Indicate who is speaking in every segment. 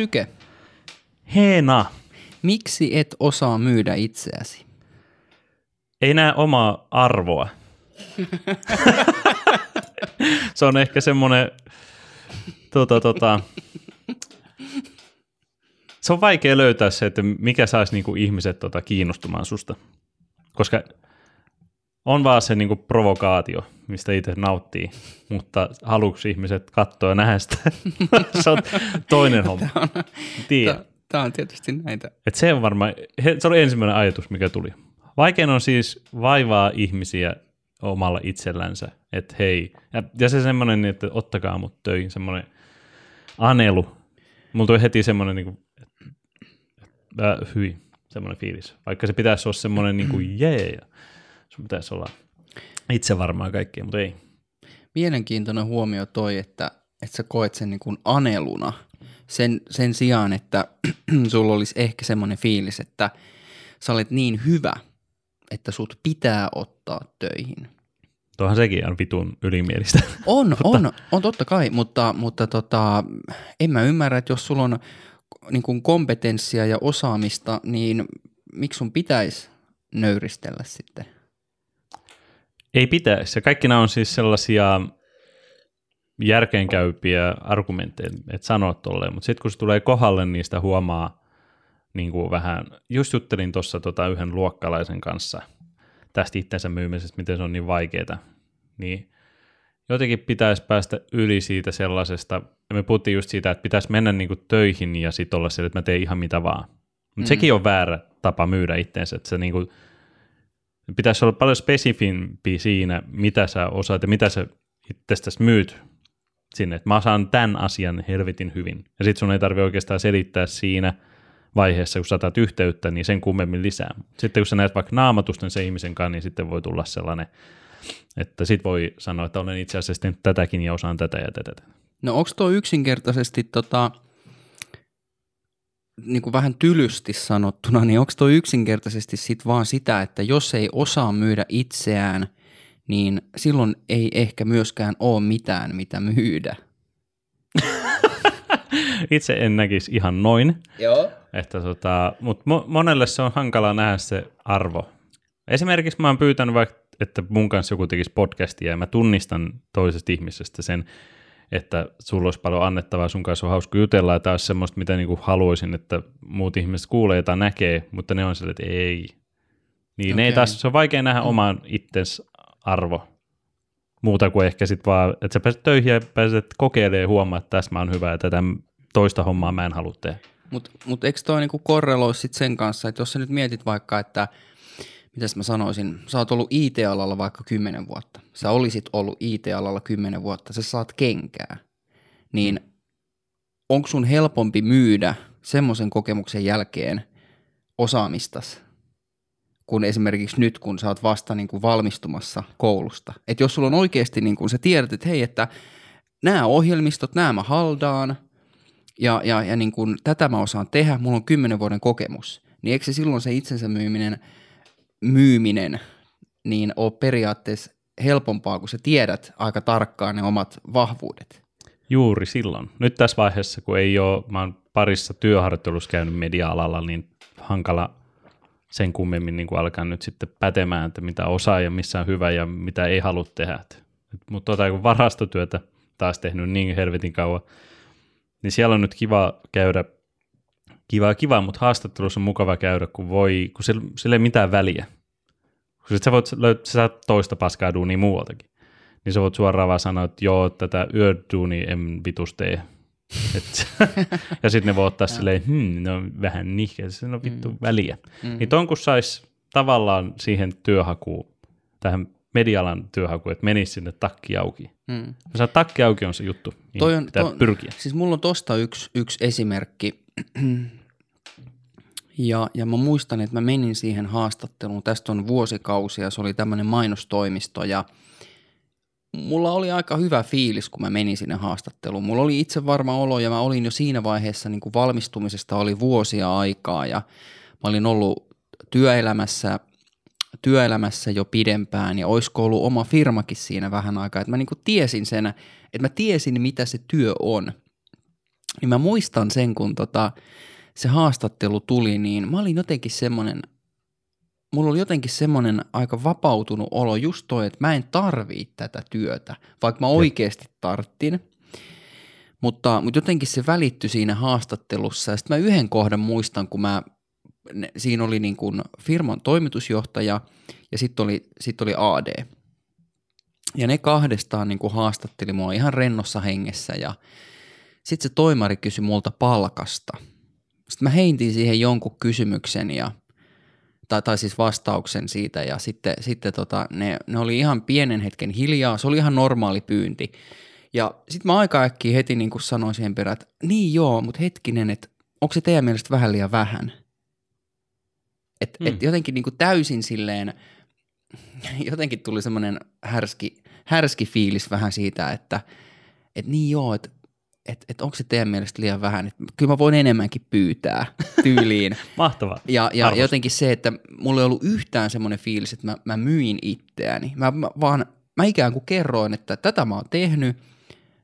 Speaker 1: Syke,
Speaker 2: Heena.
Speaker 1: miksi et osaa myydä itseäsi?
Speaker 2: Ei näe omaa arvoa. se on ehkä semmoinen, tota, tota, se on vaikea löytää se, että mikä saisi niinku ihmiset tota kiinnostumaan susta. Koska on vaan se niinku provokaatio, mistä itse nauttii, mutta haluuks ihmiset katsoa ja nähdä sitä? se on toinen homma. Tiedän.
Speaker 1: Tämä on tietysti näitä.
Speaker 2: Et se on varmaan, se oli ensimmäinen ajatus, mikä tuli. Vaikein on siis vaivaa ihmisiä omalla itsellänsä, että hei, ja, ja se semmoinen, että ottakaa mut töihin, semmoinen anelu. Mulla tuli heti semmoinen, niin kuin, äh, hyi, semmoinen fiilis. Vaikka se pitäisi olla semmoinen niin kuin jee, sun pitäisi olla itse varmaan kaikkea, mutta ei.
Speaker 1: Mielenkiintoinen huomio toi, että, että sä koet sen niin kuin aneluna sen, sen sijaan, että sulla olisi ehkä semmoinen fiilis, että sä olet niin hyvä, että sut pitää ottaa töihin.
Speaker 2: Tuohan sekin on vitun ylimielistä.
Speaker 1: On, on, on totta kai, mutta, mutta tota, en mä ymmärrä, että jos sulla on niin kuin kompetenssia ja osaamista, niin miksi sun pitäisi nöyristellä sitten?
Speaker 2: Ei pitäisi. Ja kaikki nämä on siis sellaisia järkeenkäypiä argumentteja, että sanoa tolleen, mutta sitten kun se tulee kohdalle, niin sitä huomaa niin kuin vähän, just juttelin tuossa tota yhden luokkalaisen kanssa tästä itsensä myymisestä, miten se on niin vaikeaa, niin jotenkin pitäisi päästä yli siitä sellaisesta, ja me puhuttiin just siitä, että pitäisi mennä niin kuin töihin ja sitten olla se, että mä teen ihan mitä vaan. Mutta mm. sekin on väärä tapa myydä itseensä, että se niin kuin, pitäisi olla paljon spesifimpi siinä, mitä sä osaat ja mitä sä itsestäsi myyt sinne, että mä saan tämän asian helvetin hyvin. Ja sit sun ei tarvi oikeastaan selittää siinä vaiheessa, kun saatat yhteyttä, niin sen kummemmin lisää. Sitten kun sä näet vaikka naamatusten se ihmisen kanssa, niin sitten voi tulla sellainen, että sit voi sanoa, että olen itse asiassa tätäkin ja osaan tätä ja tätä.
Speaker 1: No onko tuo yksinkertaisesti tota, niin kuin vähän tylysti sanottuna, niin onko tuo yksinkertaisesti sit vaan sitä, että jos ei osaa myydä itseään, niin silloin ei ehkä myöskään ole mitään, mitä myydä.
Speaker 2: Itse en näkisi ihan noin,
Speaker 1: Joo.
Speaker 2: että tota, mutta mo- monelle se on hankala nähdä se arvo. Esimerkiksi mä oon pyytänyt vaikka, että mun kanssa joku tekisi podcastia ja mä tunnistan toisesta ihmisestä sen, että sulla olisi paljon annettavaa, sun kanssa on hauska jutella ja olisi semmoista, mitä niinku haluaisin, että muut ihmiset kuulee tai näkee, mutta ne on sille, että ei. Niin ne ei taas, se on vaikea nähdä oman itsens arvo. Muuta kuin ehkä sitten vaan, että sä pääset töihin ja pääset kokeilemaan ja huomaa, että tässä mä oon hyvä ja tätä toista hommaa mä en halua tehdä.
Speaker 1: Mutta mut eikö toi niinku korreloi sit sen kanssa, että jos sä nyt mietit vaikka, että mitäs mä sanoisin, sä oot ollut IT-alalla vaikka kymmenen vuotta, sä olisit ollut IT-alalla kymmenen vuotta, sä saat kenkää, niin onko sun helpompi myydä semmoisen kokemuksen jälkeen osaamistas, kuin esimerkiksi nyt, kun sä oot vasta niin kuin valmistumassa koulusta. Että jos sulla on oikeasti, niin kuin sä tiedät, että hei, että nämä ohjelmistot, nämä mä haldaan, ja, ja, ja niin kuin, tätä mä osaan tehdä, mulla on kymmenen vuoden kokemus, niin eikö se silloin se itsensä myyminen, myyminen niin ole periaatteessa helpompaa, kun sä tiedät aika tarkkaan ne omat vahvuudet.
Speaker 2: Juuri silloin. Nyt tässä vaiheessa, kun ei ole, mä oon parissa työharjoittelussa käynyt media-alalla, niin hankala sen kummemmin niin kuin alkaa nyt sitten pätemään, että mitä osaa ja missä on hyvä ja mitä ei halua tehdä. Mutta tota, kun varastotyötä taas tehnyt niin helvetin kauan, niin siellä on nyt kiva käydä, kiva kiva, mutta haastattelussa on mukava käydä, kun voi, kun sillä, sillä ei mitään väliä. Kun sit sä voit löytää, sä saat toista paskaa duunia muualtakin. Niin sä voit suoraan vaan sanoa, että joo, tätä yöduunia en vitus tee. Et, ja sitten ne voi ottaa silleen, hmm, no vähän nihkeä, se on vittu mm. väliä. Mm. Niin ton kun sais tavallaan siihen työhakuun, tähän medialan työhakuun, että menisi sinne takki auki.
Speaker 1: Mm.
Speaker 2: Jos takki auki on se juttu, niin
Speaker 1: Toi on,
Speaker 2: pitää
Speaker 1: toi,
Speaker 2: pyrkiä.
Speaker 1: Siis mulla on tosta yksi, yksi esimerkki. Ja, ja mä muistan, että mä menin siihen haastatteluun. Tästä on vuosikausia. Se oli tämmöinen mainostoimisto ja mulla oli aika hyvä fiilis, kun mä menin sinne haastatteluun. Mulla oli itse varma olo ja mä olin jo siinä vaiheessa niin kuin valmistumisesta oli vuosia aikaa ja mä olin ollut työelämässä, työelämässä jo pidempään ja olisiko ollut oma firmakin siinä vähän aikaa. Että mä niin kuin tiesin sen, että mä tiesin mitä se työ on. Niin mä muistan sen, kun tota, se haastattelu tuli, niin mä olin jotenkin semmoinen, mulla oli jotenkin semmoinen aika vapautunut olo just toi, että mä en tarvii tätä työtä, vaikka mä oikeasti tarttin. Mutta, mutta jotenkin se välittyi siinä haastattelussa sitten mä yhden kohdan muistan, kun mä, ne, siinä oli niin kuin firman toimitusjohtaja ja sitten oli, sit oli AD. Ja ne kahdestaan niin kuin haastatteli mua ihan rennossa hengessä ja sitten se toimari kysyi multa palkasta. Sitten mä heintin siihen jonkun kysymyksen ja, tai, tai siis vastauksen siitä ja sitten, sitten tota, ne, ne oli ihan pienen hetken hiljaa, se oli ihan normaali pyynti. Ja sitten mä aika äkkiä heti niin kuin sanoin siihen perään, että niin joo, mutta hetkinen, että onko se teidän mielestä vähän liian vähän? Et, hmm. et jotenkin niin kuin täysin silleen, jotenkin tuli semmoinen härski, härski fiilis vähän siitä, että et niin joo, että et, et onko se teidän mielestä liian vähän, että kyllä mä voin enemmänkin pyytää tyyliin.
Speaker 2: Mahtavaa.
Speaker 1: Ja, ja jotenkin se, että mulla ei ollut yhtään semmoinen fiilis, että mä, mä myin itseäni. Mä, mä vaan, mä ikään kuin kerroin, että tätä mä oon tehnyt,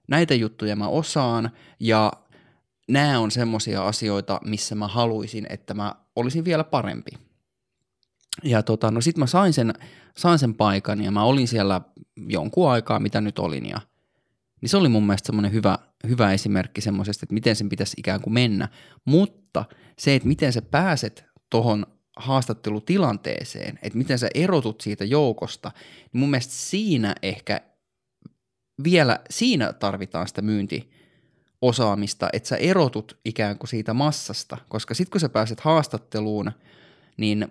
Speaker 1: näitä juttuja mä osaan ja nämä on semmoisia asioita, missä mä haluaisin, että mä olisin vielä parempi. Ja tota, no sit mä sain sen, sain sen paikan ja mä olin siellä jonkun aikaa, mitä nyt olin ja niin se oli mun mielestä semmoinen hyvä, hyvä esimerkki semmoisesta, että miten sen pitäisi ikään kuin mennä. Mutta se, että miten sä pääset tuohon haastattelutilanteeseen, että miten sä erotut siitä joukosta, niin mun mielestä siinä ehkä vielä, siinä tarvitaan sitä myyntiosaamista, että sä erotut ikään kuin siitä massasta, koska sitten kun sä pääset haastatteluun, niin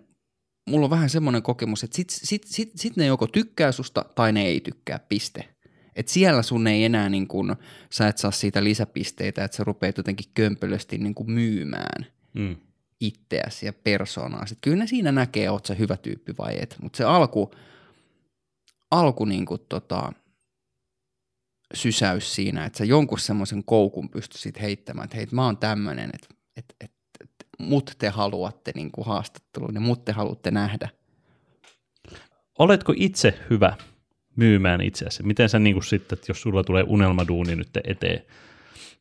Speaker 1: mulla on vähän semmoinen kokemus, että sit, sit, sit, sit ne joko tykkää susta tai ne ei tykkää, piste. Et siellä sun ei enää niin kun, sä et saa siitä lisäpisteitä, että sä rupeat jotenkin kömpelösti niin kuin myymään mm. itseäsi ja persoonaa. Sitten kyllä ne siinä näkee, oot sä hyvä tyyppi vai et. Mutta se alku, alku niin kuin tota, sysäys siinä, että sä jonkun semmoisen koukun pystyisit heittämään, että hei, mä oon tämmöinen, että et, et, et, mut te haluatte niin kuin haastatteluun ja mut te haluatte nähdä.
Speaker 2: Oletko itse hyvä myymään itseäsi? Miten sä niin kuin sitten, jos sulla tulee unelmaduuni nyt eteen,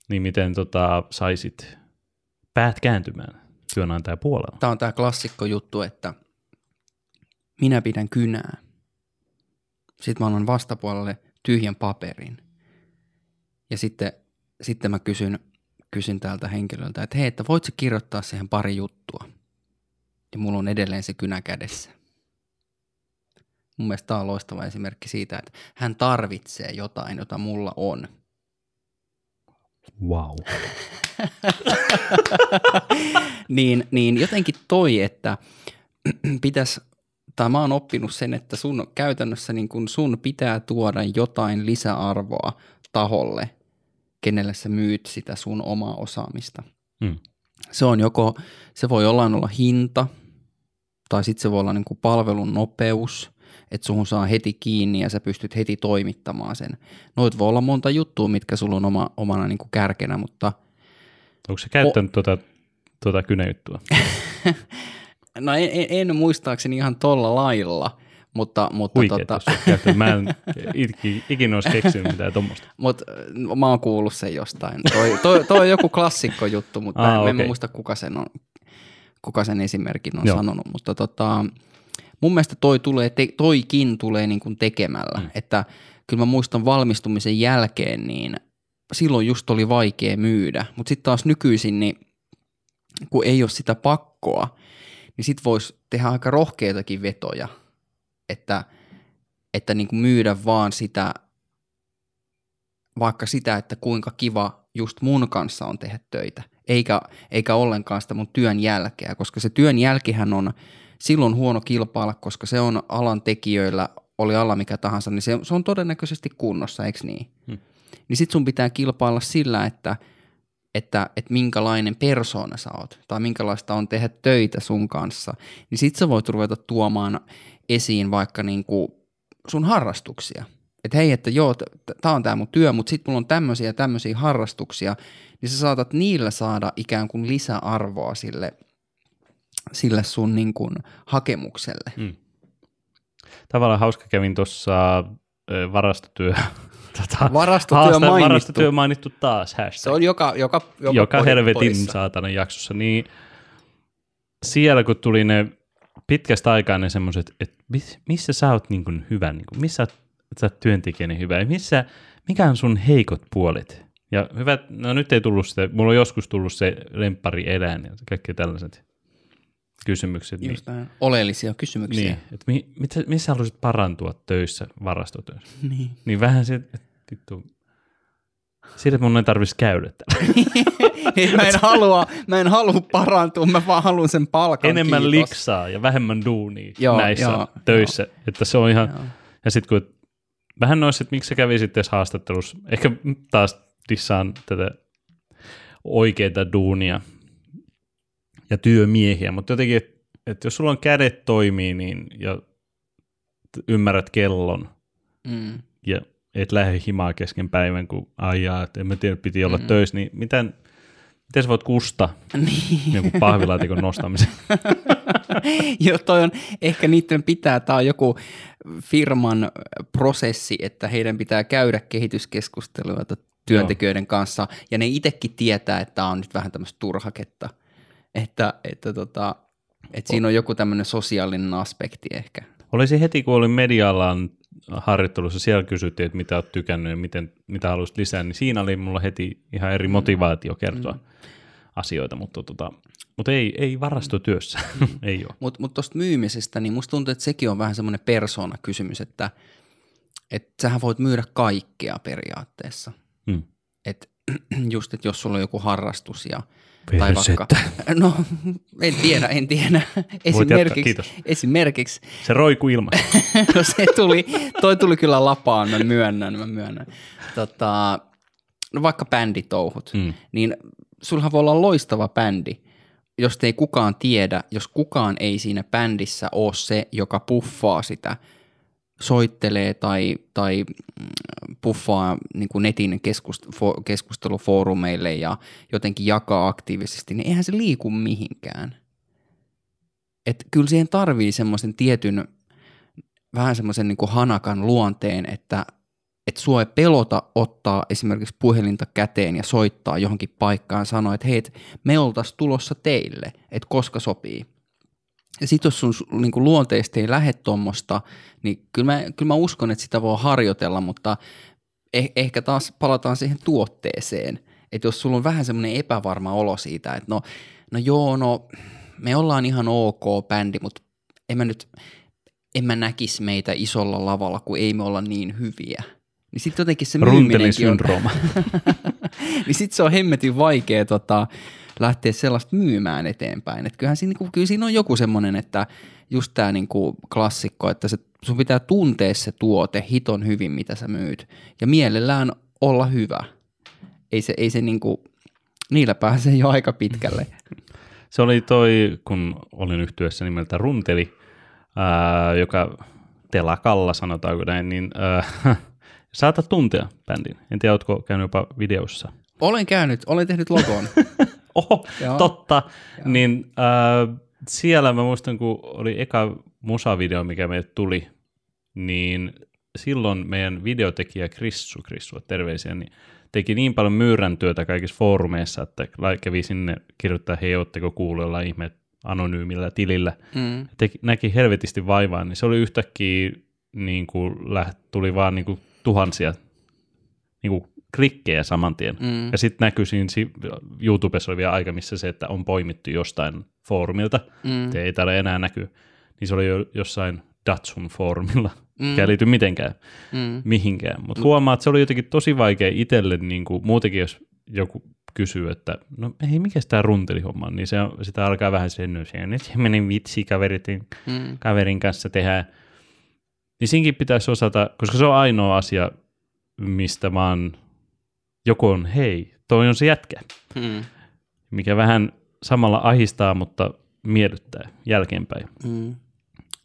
Speaker 2: niin miten tota, saisit päät kääntymään työnantajan puolella?
Speaker 1: Tämä on tämä klassikko juttu, että minä pidän kynää. Sitten mä annan vastapuolelle tyhjän paperin. Ja sitten, sitten mä kysyn, kysyn täältä henkilöltä, että hei, että voit kirjoittaa siihen pari juttua. Ja mulla on edelleen se kynä kädessä. Mun mielestä tämä on loistava esimerkki siitä, että hän tarvitsee jotain, jota mulla on.
Speaker 2: Wow.
Speaker 1: niin, niin jotenkin toi, että pitäisi, tai mä oon oppinut sen, että sun käytännössä niin kun sun pitää tuoda jotain lisäarvoa taholle, kenelle sä myyt sitä sun omaa osaamista. Hmm. Se on joko, se voi olla olla hinta, tai sitten se voi olla niin kuin palvelun nopeus, että suhun saa heti kiinni ja sä pystyt heti toimittamaan sen. Noit voi olla monta juttua, mitkä sulla on oma, omana niin kuin kärkenä, mutta...
Speaker 2: Onko se käyttänyt o- tuota, tuota kynäjuttua?
Speaker 1: no en, en, en, muistaakseni ihan tolla lailla, mutta... mutta
Speaker 2: Huikeet, tota... Mä en ikinä olisi keksinyt mitään tuommoista.
Speaker 1: Mutta mä oon kuullut sen jostain. Toi, toi, toi on joku klassikko juttu, mutta ah, mä, okay. en muista kuka sen, on, kuka sen esimerkin on Joo. sanonut. Mutta tota, mun mielestä toi tulee, te, toikin tulee niin kuin tekemällä, mm. että kyllä mä muistan valmistumisen jälkeen, niin silloin just oli vaikea myydä, mutta sitten taas nykyisin, niin kun ei ole sitä pakkoa, niin sit voisi tehdä aika rohkeitakin vetoja, että, että niin kuin myydä vaan sitä, vaikka sitä, että kuinka kiva just mun kanssa on tehdä töitä, eikä, eikä ollenkaan sitä mun työn jälkeä, koska se työn jälkihän on silloin huono kilpailla, koska se on alan tekijöillä, oli alla mikä tahansa, niin se, se on todennäköisesti kunnossa, eikö niin? Hmm. Niin sit sun pitää kilpailla sillä, että, että, että minkälainen persoona sä oot, tai minkälaista on tehdä töitä sun kanssa, niin sit sä voit ruveta tuomaan esiin vaikka niinku sun harrastuksia. Että hei, että joo, tämä on tämä mun työ, mutta sitten mulla on tämmöisiä ja tämmöisiä harrastuksia, niin sä saatat niillä saada ikään kuin lisäarvoa sille sille sun niin kuin hakemukselle. Mm.
Speaker 2: Tavallaan hauska kävin tuossa varastotyö tota,
Speaker 1: Varastotyö
Speaker 2: haaste-
Speaker 1: mainittu.
Speaker 2: varastotyö mainittu taas, hashtag.
Speaker 1: Se on joka, joka, joka,
Speaker 2: joka helvetin
Speaker 1: podissa.
Speaker 2: saatana jaksossa, niin siellä kun tuli ne pitkästä aikaa ne semmoiset, että miss, missä sä oot niin kuin hyvä, niin kuin, missä sä oot työntekijäni hyvä, ja missä, mikä on sun heikot puolet? Ja hyvät, no nyt ei tullut sitä, mulla on joskus tullut se lemppari eläin ja kaikki tällaiset kysymykset. Niin,
Speaker 1: Just näin. Oleellisia kysymyksiä.
Speaker 2: niin, että mi, mitä, missä haluaisit parantua töissä, varastotöissä?
Speaker 1: Niin.
Speaker 2: Niin vähän se, että vittu, siitä mun ei tarvitsisi käydä täällä.
Speaker 1: Niin, mä, en halua, mä en halua parantua, mä vaan haluan sen palkan,
Speaker 2: enemmän
Speaker 1: kiitos.
Speaker 2: liksaa ja vähemmän duunia
Speaker 1: Joo,
Speaker 2: näissä
Speaker 1: joo,
Speaker 2: töissä. Että se on ihan,
Speaker 1: Joo.
Speaker 2: ja sitten kun vähän noissa, että miksi sä kävisit edes haastattelussa, ehkä taas dissaan tätä oikeita duunia ja työmiehiä, mutta jotenkin, että et jos sulla on kädet toimii niin, ja ymmärrät kellon
Speaker 1: Mm.
Speaker 2: ja et lähde himaa kesken päivän, kun ajaa, että en mä tiedä, piti olla mm. töissä, niin miten, miten sä voit kusta
Speaker 1: Niin.
Speaker 2: jonkun pahvilaatikon nostamisen?
Speaker 1: Joo, toi on, ehkä niiden pitää, tämä on joku firman prosessi, että heidän pitää käydä kehityskeskustelua työntekijöiden kanssa, ja ne itsekin tietää, että tämä on nyt vähän tämmöistä turhaketta, että, että, tota, että siinä on joku tämmöinen sosiaalinen aspekti ehkä.
Speaker 2: Olisi heti, kun olin media-alan harjoittelussa, siellä kysyttiin, että mitä olet tykännyt ja miten, mitä haluaisit lisää, niin siinä oli mulla heti ihan eri motivaatio kertoa mm. asioita, mutta, tota, mutta ei, ei varastotyössä, ei ole.
Speaker 1: Mutta mut tuosta myymisestä, niin musta tuntuu, että sekin on vähän semmoinen persoonakysymys, että et sähän voit myydä kaikkea periaatteessa.
Speaker 2: Mm.
Speaker 1: Et just, että jos sulla on joku harrastus ja
Speaker 2: Persettä.
Speaker 1: vaikka, no en tiedä, en tiedä.
Speaker 2: jatkaa,
Speaker 1: Esimerkiksi,
Speaker 2: kiitos.
Speaker 1: esimerkiksi
Speaker 2: Se roiku ilma.
Speaker 1: no se tuli, toi tuli kyllä lapaan, mä myönnän, mä myönnän. Tota, no vaikka bänditouhut,
Speaker 2: Mm.
Speaker 1: mm. niin sulhan voi olla loistava bändi, jos ei kukaan tiedä, jos kukaan ei siinä bändissä ole se, joka puffaa sitä, soittelee tai, tai mm, puffaa niin kuin netin keskust, fo, keskustelufoorumeille ja jotenkin jakaa aktiivisesti, niin eihän se liiku mihinkään. Et kyllä siihen tarvii semmoisen tietyn, vähän semmoisen niin hanakan luonteen, että et sua ei pelota ottaa esimerkiksi puhelinta käteen ja soittaa johonkin paikkaan sanoa, että hei, et me oltaisiin tulossa teille, että koska sopii. Ja sitten jos sun niin kuin luonteesta ei lähde tuommoista, niin kyllä mä, kyllä mä uskon, että sitä voi harjoitella, mutta eh, ehkä taas palataan siihen tuotteeseen. Että jos sulla on vähän semmoinen epävarma olo siitä, että no, no joo, no me ollaan ihan ok bändi, mutta en mä nyt, en mä näkisi meitä isolla lavalla, kun ei me olla niin hyviä. Niin sitten jotenkin se myyminenkin on, niin sitten se on hemmetin vaikea tota, lähteä sellaista myymään eteenpäin. Et kyllähän siinä, niinku, kyllä siinä on joku semmoinen, että just tämä niinku klassikko, että se, sun pitää tuntea se tuote hiton hyvin, mitä sä myyt. Ja mielellään olla hyvä. Ei se, ei se niinku, niillä pääsee jo aika pitkälle.
Speaker 2: Se oli toi, kun olin yhtyessä nimeltä Runteli, ää, joka telakalla sanotaanko näin, niin ää, saatat tuntea bändin. En tiedä, oletko käynyt jopa videossa.
Speaker 1: Olen käynyt, olen tehnyt logon.
Speaker 2: Oho,
Speaker 1: Joo.
Speaker 2: totta. Niin äh, siellä mä muistan, kun oli eka musavideo, mikä meille tuli, niin silloin meidän videotekijä Krissu, Krissu, terveisiä, niin teki niin paljon myyrän työtä kaikissa foorumeissa, että kävi sinne kirjoittaa, hei, ootteko kuullut jollain ihme anonyymillä tilillä.
Speaker 1: Mm.
Speaker 2: Teki, näki helvetisti vaivaa, niin se oli yhtäkkiä, niin kuin, läht, tuli vaan niin kuin, tuhansia niin kuin, klikkejä saman tien.
Speaker 1: Mm.
Speaker 2: Ja sitten näkyy siinä si- YouTubessa oli vielä aika, missä se, että on poimittu jostain foorumilta,
Speaker 1: Mm.
Speaker 2: se ei täällä enää näky, niin se oli jo jossain Datsun foorumilla,
Speaker 1: Mm.
Speaker 2: mikä ei liity mitenkään
Speaker 1: Mm.
Speaker 2: mihinkään. Mutta huomaa, että se oli jotenkin tosi vaikea itselle, niin kuin, muutenkin jos joku kysyy, että no ei, mikä tämä runtelihomma on, niin se, sitä alkaa vähän sen, no se nyt semmoinen vitsi kaverin,
Speaker 1: Mm.
Speaker 2: kaverin kanssa tehdään. Niin siinkin pitäisi osata, koska se on ainoa asia, mistä vaan joku on, hei, toi on se jätkä,
Speaker 1: Mm.
Speaker 2: mikä vähän samalla ahistaa, mutta miellyttää jälkeenpäin.
Speaker 1: Mm.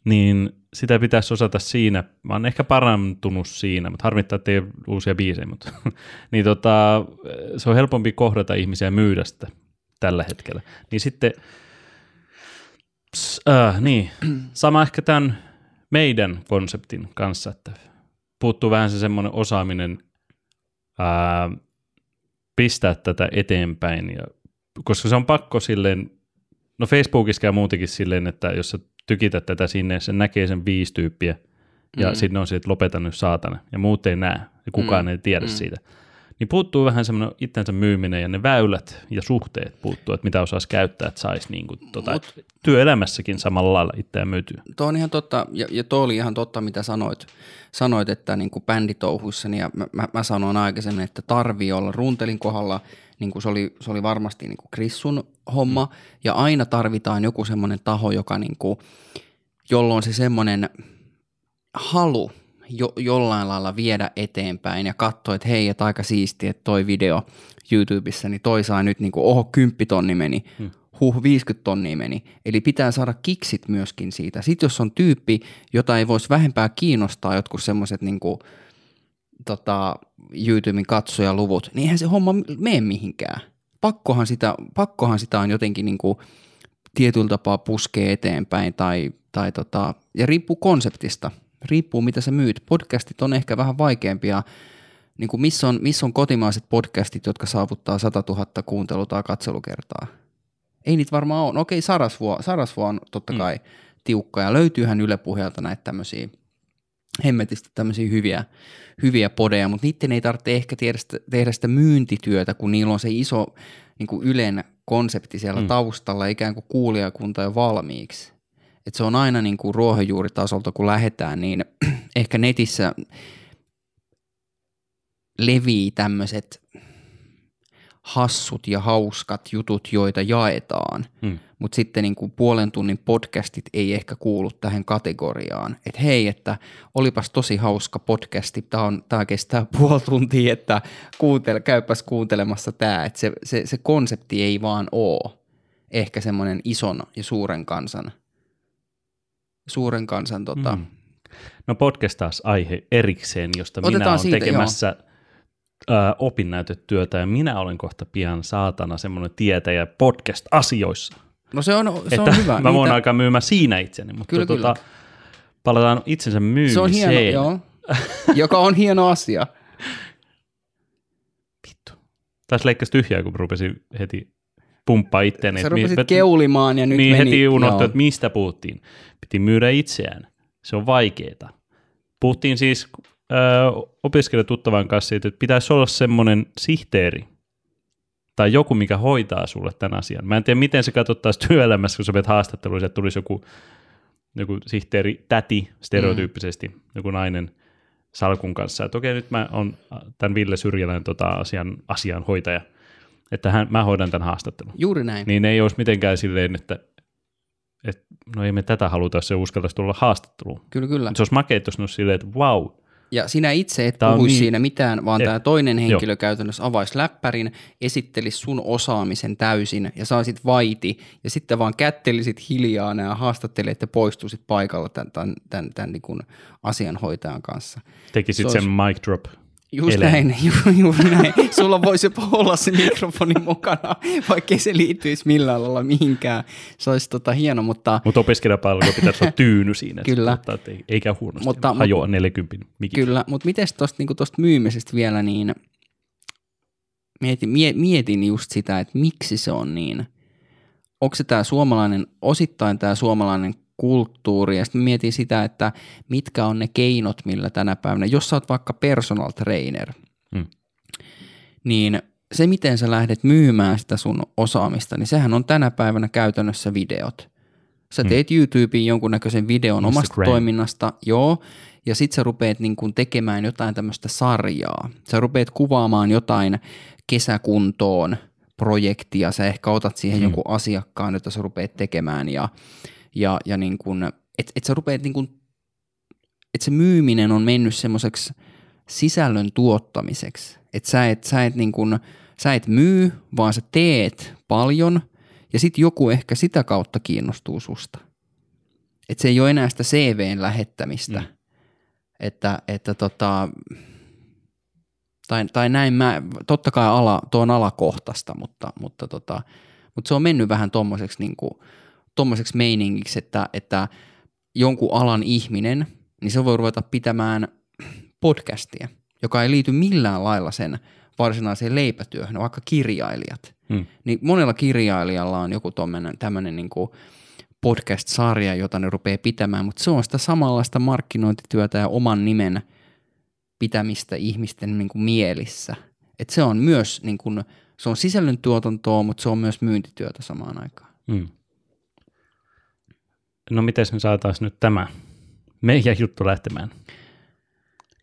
Speaker 2: Niin sitä pitäisi osata siinä. Mä oon ehkä parantunut siinä, mutta harmittaa, että ei ole uusia biisejä, mutta niin tota, se on helpompi kohdata ihmisiä ja myydä sitä tällä hetkellä. Niin sitten, ps, äh, niin, sama ehkä tämän meidän konseptin kanssa, että puuttuu vähän se semmoinen osaaminen ää, pistää tätä eteenpäin, ja, koska se on pakko silleen, no Facebookissa ja muutenkin silleen, että jos sä tykität tätä sinne, se näkee sen viisi tyyppiä, ja mm. sitten on se, että lopeta nyt saatana, ja muut ei näe, ja kukaan mm. ei tiedä mm. siitä. Niin puuttuu vähän semmoinen itsensä myyminen, ja ne väylät ja suhteet puuttuu, että mitä osaisi käyttää, että saisi niin kuin, tota, Mut, työelämässäkin samalla lailla itseään myytyä.
Speaker 1: Tuo on ihan totta, ja, ja tuo oli ihan totta, mitä sanoit, sanoit että niin kuin bänditouhuissa, niin ja mä, mä, mä sanoin aikaisemmin, että tarvii olla runtelin kohdalla, niin kuin se, oli, se oli varmasti niin kuin Krissun homma, mm. ja aina tarvitaan joku semmoinen taho, joka niin kuin, jolloin se semmoinen halu jo, jollain lailla viedä eteenpäin ja katsoa, että hei, että aika siisti, että toi video YouTubessa, niin toi sai nyt niin kuin, oho, 10 tonni meni, hmm. huh, 50 tonnia meni. Eli pitää saada kiksit myöskin siitä. Sitten jos on tyyppi, jota ei voisi vähempää kiinnostaa jotkut semmoiset niin kuin, tota, YouTuben katsojaluvut, niin eihän se homma mene mihinkään. Pakkohan sitä, pakkohan sitä on jotenkin niin kuin, tietyllä tapaa puskee eteenpäin tai, tai tota, ja riippuu konseptista. Riippuu mitä sä myyt. Podcastit on ehkä vähän vaikeampia. Niin kuin missä, on, missä on kotimaiset podcastit, jotka saavuttaa 100 000 kuuntelu- tai katselukertaa? Ei niitä varmaan ole. No okei, Sarasvuo, Sarasvuo on totta mm. kai mm. tiukka ja löytyyhän Yle Puheelta näitä tämmöisiä hemmetisti tämmöisiä hyviä, hyviä podeja, mutta niiden ei tarvitse ehkä tehdä sitä, tehdä sitä myyntityötä, kun niillä on se iso niin kuin Ylen konsepti siellä mm. taustalla, ikään kuin kuulijakunta jo valmiiksi. Et se on aina niin kuin ruohonjuuritasolta, kun lähdetään, niin ehkä netissä levii tämmöiset hassut ja hauskat jutut, joita jaetaan, hmm. mutta sitten niin kuin puolen tunnin podcastit ei ehkä kuulu tähän kategoriaan. Että hei, että olipas tosi hauska podcasti, tämä, on, tämä kestää puoli tuntia, että kuuntele, käypäs kuuntelemassa tämä. Että se, se, se konsepti ei vaan ole ehkä semmoinen ison ja suuren kansan, suuren kansan tota, hmm.
Speaker 2: No podcast taas aihe erikseen, josta Otetaan minä olen tekemässä joo opinnäytetyötä ja minä olen kohta pian saatana semmoinen tietäjä podcast-asioissa.
Speaker 1: No se on, se on hyvä.
Speaker 2: Mä voin Niitä... aika myymään siinä itseni, mutta kyllä, tuota, kyllä. palataan itsensä myymiseen. Se on
Speaker 1: hieno, joo. joka on hieno asia.
Speaker 2: Vittu. Taas leikkasi tyhjää, kun rupesin heti pumppaa itseäni.
Speaker 1: Sä rupesit mi- keulimaan ja nyt
Speaker 2: niin
Speaker 1: meni.
Speaker 2: heti unohtui, että mistä puhuttiin. Piti myydä itseään. Se on vaikeeta. Puhuttiin siis opiskelijatuttavan kanssa siitä, että pitäisi olla semmoinen sihteeri tai joku, mikä hoitaa sulle tämän asian. Mä en tiedä, miten se katsottaisiin työelämässä, kun sä vet haastatteluun, että tulisi joku, joku sihteeri, täti stereotyyppisesti, mm. joku nainen salkun kanssa, että okei, nyt mä oon tämän Ville Syrjälän tota asian, asianhoitaja, että hän, mä hoidan tämän haastattelun.
Speaker 1: Juuri näin.
Speaker 2: Niin ei olisi mitenkään silleen, että, että no ei me tätä haluta, jos se uskaltaisi tulla haastatteluun.
Speaker 1: Kyllä, kyllä.
Speaker 2: Se olisi makea, jos ne olisi silleen, että vau, wow,
Speaker 1: ja sinä itse et tämä puhuisi niin, siinä mitään, vaan et, tämä toinen henkilö jo. käytännössä avaisi läppärin, esittelisi sun osaamisen täysin ja saisit vaiti ja sitten vaan kättelisit hiljaa nämä haastattelijat ja poistuisit paikalla tämän, tämän, tämän, tämän niin asianhoitajan kanssa.
Speaker 2: Tekisit se sen olisi, mic drop.
Speaker 1: Just Ele. näin, ju, juuri näin. Sulla voisi jopa olla se mikrofoni mukana, vaikka se liittyisi millään lailla mihinkään. Se olisi tota hieno, mutta...
Speaker 2: Mutta opiskelijapalvelu pitäisi olla tyyny siinä.
Speaker 1: kyllä.
Speaker 2: Että, ei, eikä huonosti, mutta, hajoa 40
Speaker 1: mikin. Kyllä, mutta miten tuosta niin myymisestä vielä, niin mietin, mietin just sitä, että miksi se on niin. Onko se tämä suomalainen, osittain tämä suomalainen kulttuuri, ja sitten mietin sitä, että mitkä on ne keinot, millä tänä päivänä, jos sä oot vaikka personal trainer, hmm. niin se, miten sä lähdet myymään sitä sun osaamista, niin sehän on tänä päivänä käytännössä videot. Sä hmm. teet hmm. YouTubeen jonkunnäköisen videon Instagram. omasta toiminnasta, joo, ja sit sä rupeat niin kun tekemään jotain tämmöistä sarjaa. Sä rupeat kuvaamaan jotain kesäkuntoon projektia, sä ehkä otat siihen hmm. jonkun asiakkaan, jota sä rupeat tekemään, ja ja, ja niin kuin, että et sä rupeat niin kuin, että se myyminen on mennyt semmoiseksi sisällön tuottamiseksi, että sä et, sä et, niin kuin, sä et myy, vaan sä teet paljon ja sitten joku ehkä sitä kautta kiinnostuu susta. Että se ei ole enää sitä CVn lähettämistä, mm. että, että tota, tai, tai näin mä, totta kai ala, tuo on alakohtaista, mutta, mutta, tota, mutta se on mennyt vähän tommoseksi niin kuin, tuommoiseksi meiningiksi, että, että jonkun alan ihminen, niin se voi ruveta pitämään podcastia, joka ei liity millään lailla sen varsinaiseen leipätyöhön, vaikka kirjailijat.
Speaker 2: Mm.
Speaker 1: Niin monella kirjailijalla on joku tämmöinen niin podcast-sarja, jota ne rupeaa pitämään, mutta se on sitä samanlaista markkinointityötä ja oman nimen pitämistä ihmisten niin kuin mielissä. Et se on myös niin kuin, se on sisällöntuotantoa, mutta se on myös myyntityötä samaan aikaan.
Speaker 2: Mm. No miten me saataisiin nyt tämä meidän juttu lähtemään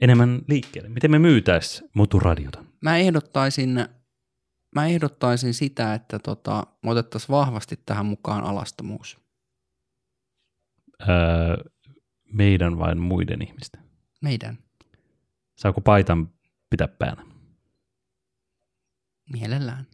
Speaker 2: enemmän liikkeelle? Miten me myytäisiin Moturadiota?
Speaker 1: Mä ehdottaisin, mä ehdottaisin sitä, että tota, me otettaisiin vahvasti tähän mukaan alastomuus.
Speaker 2: Öö, meidän vai muiden ihmisten?
Speaker 1: Meidän.
Speaker 2: Saako paitan pitää päällä?
Speaker 1: Mielellään.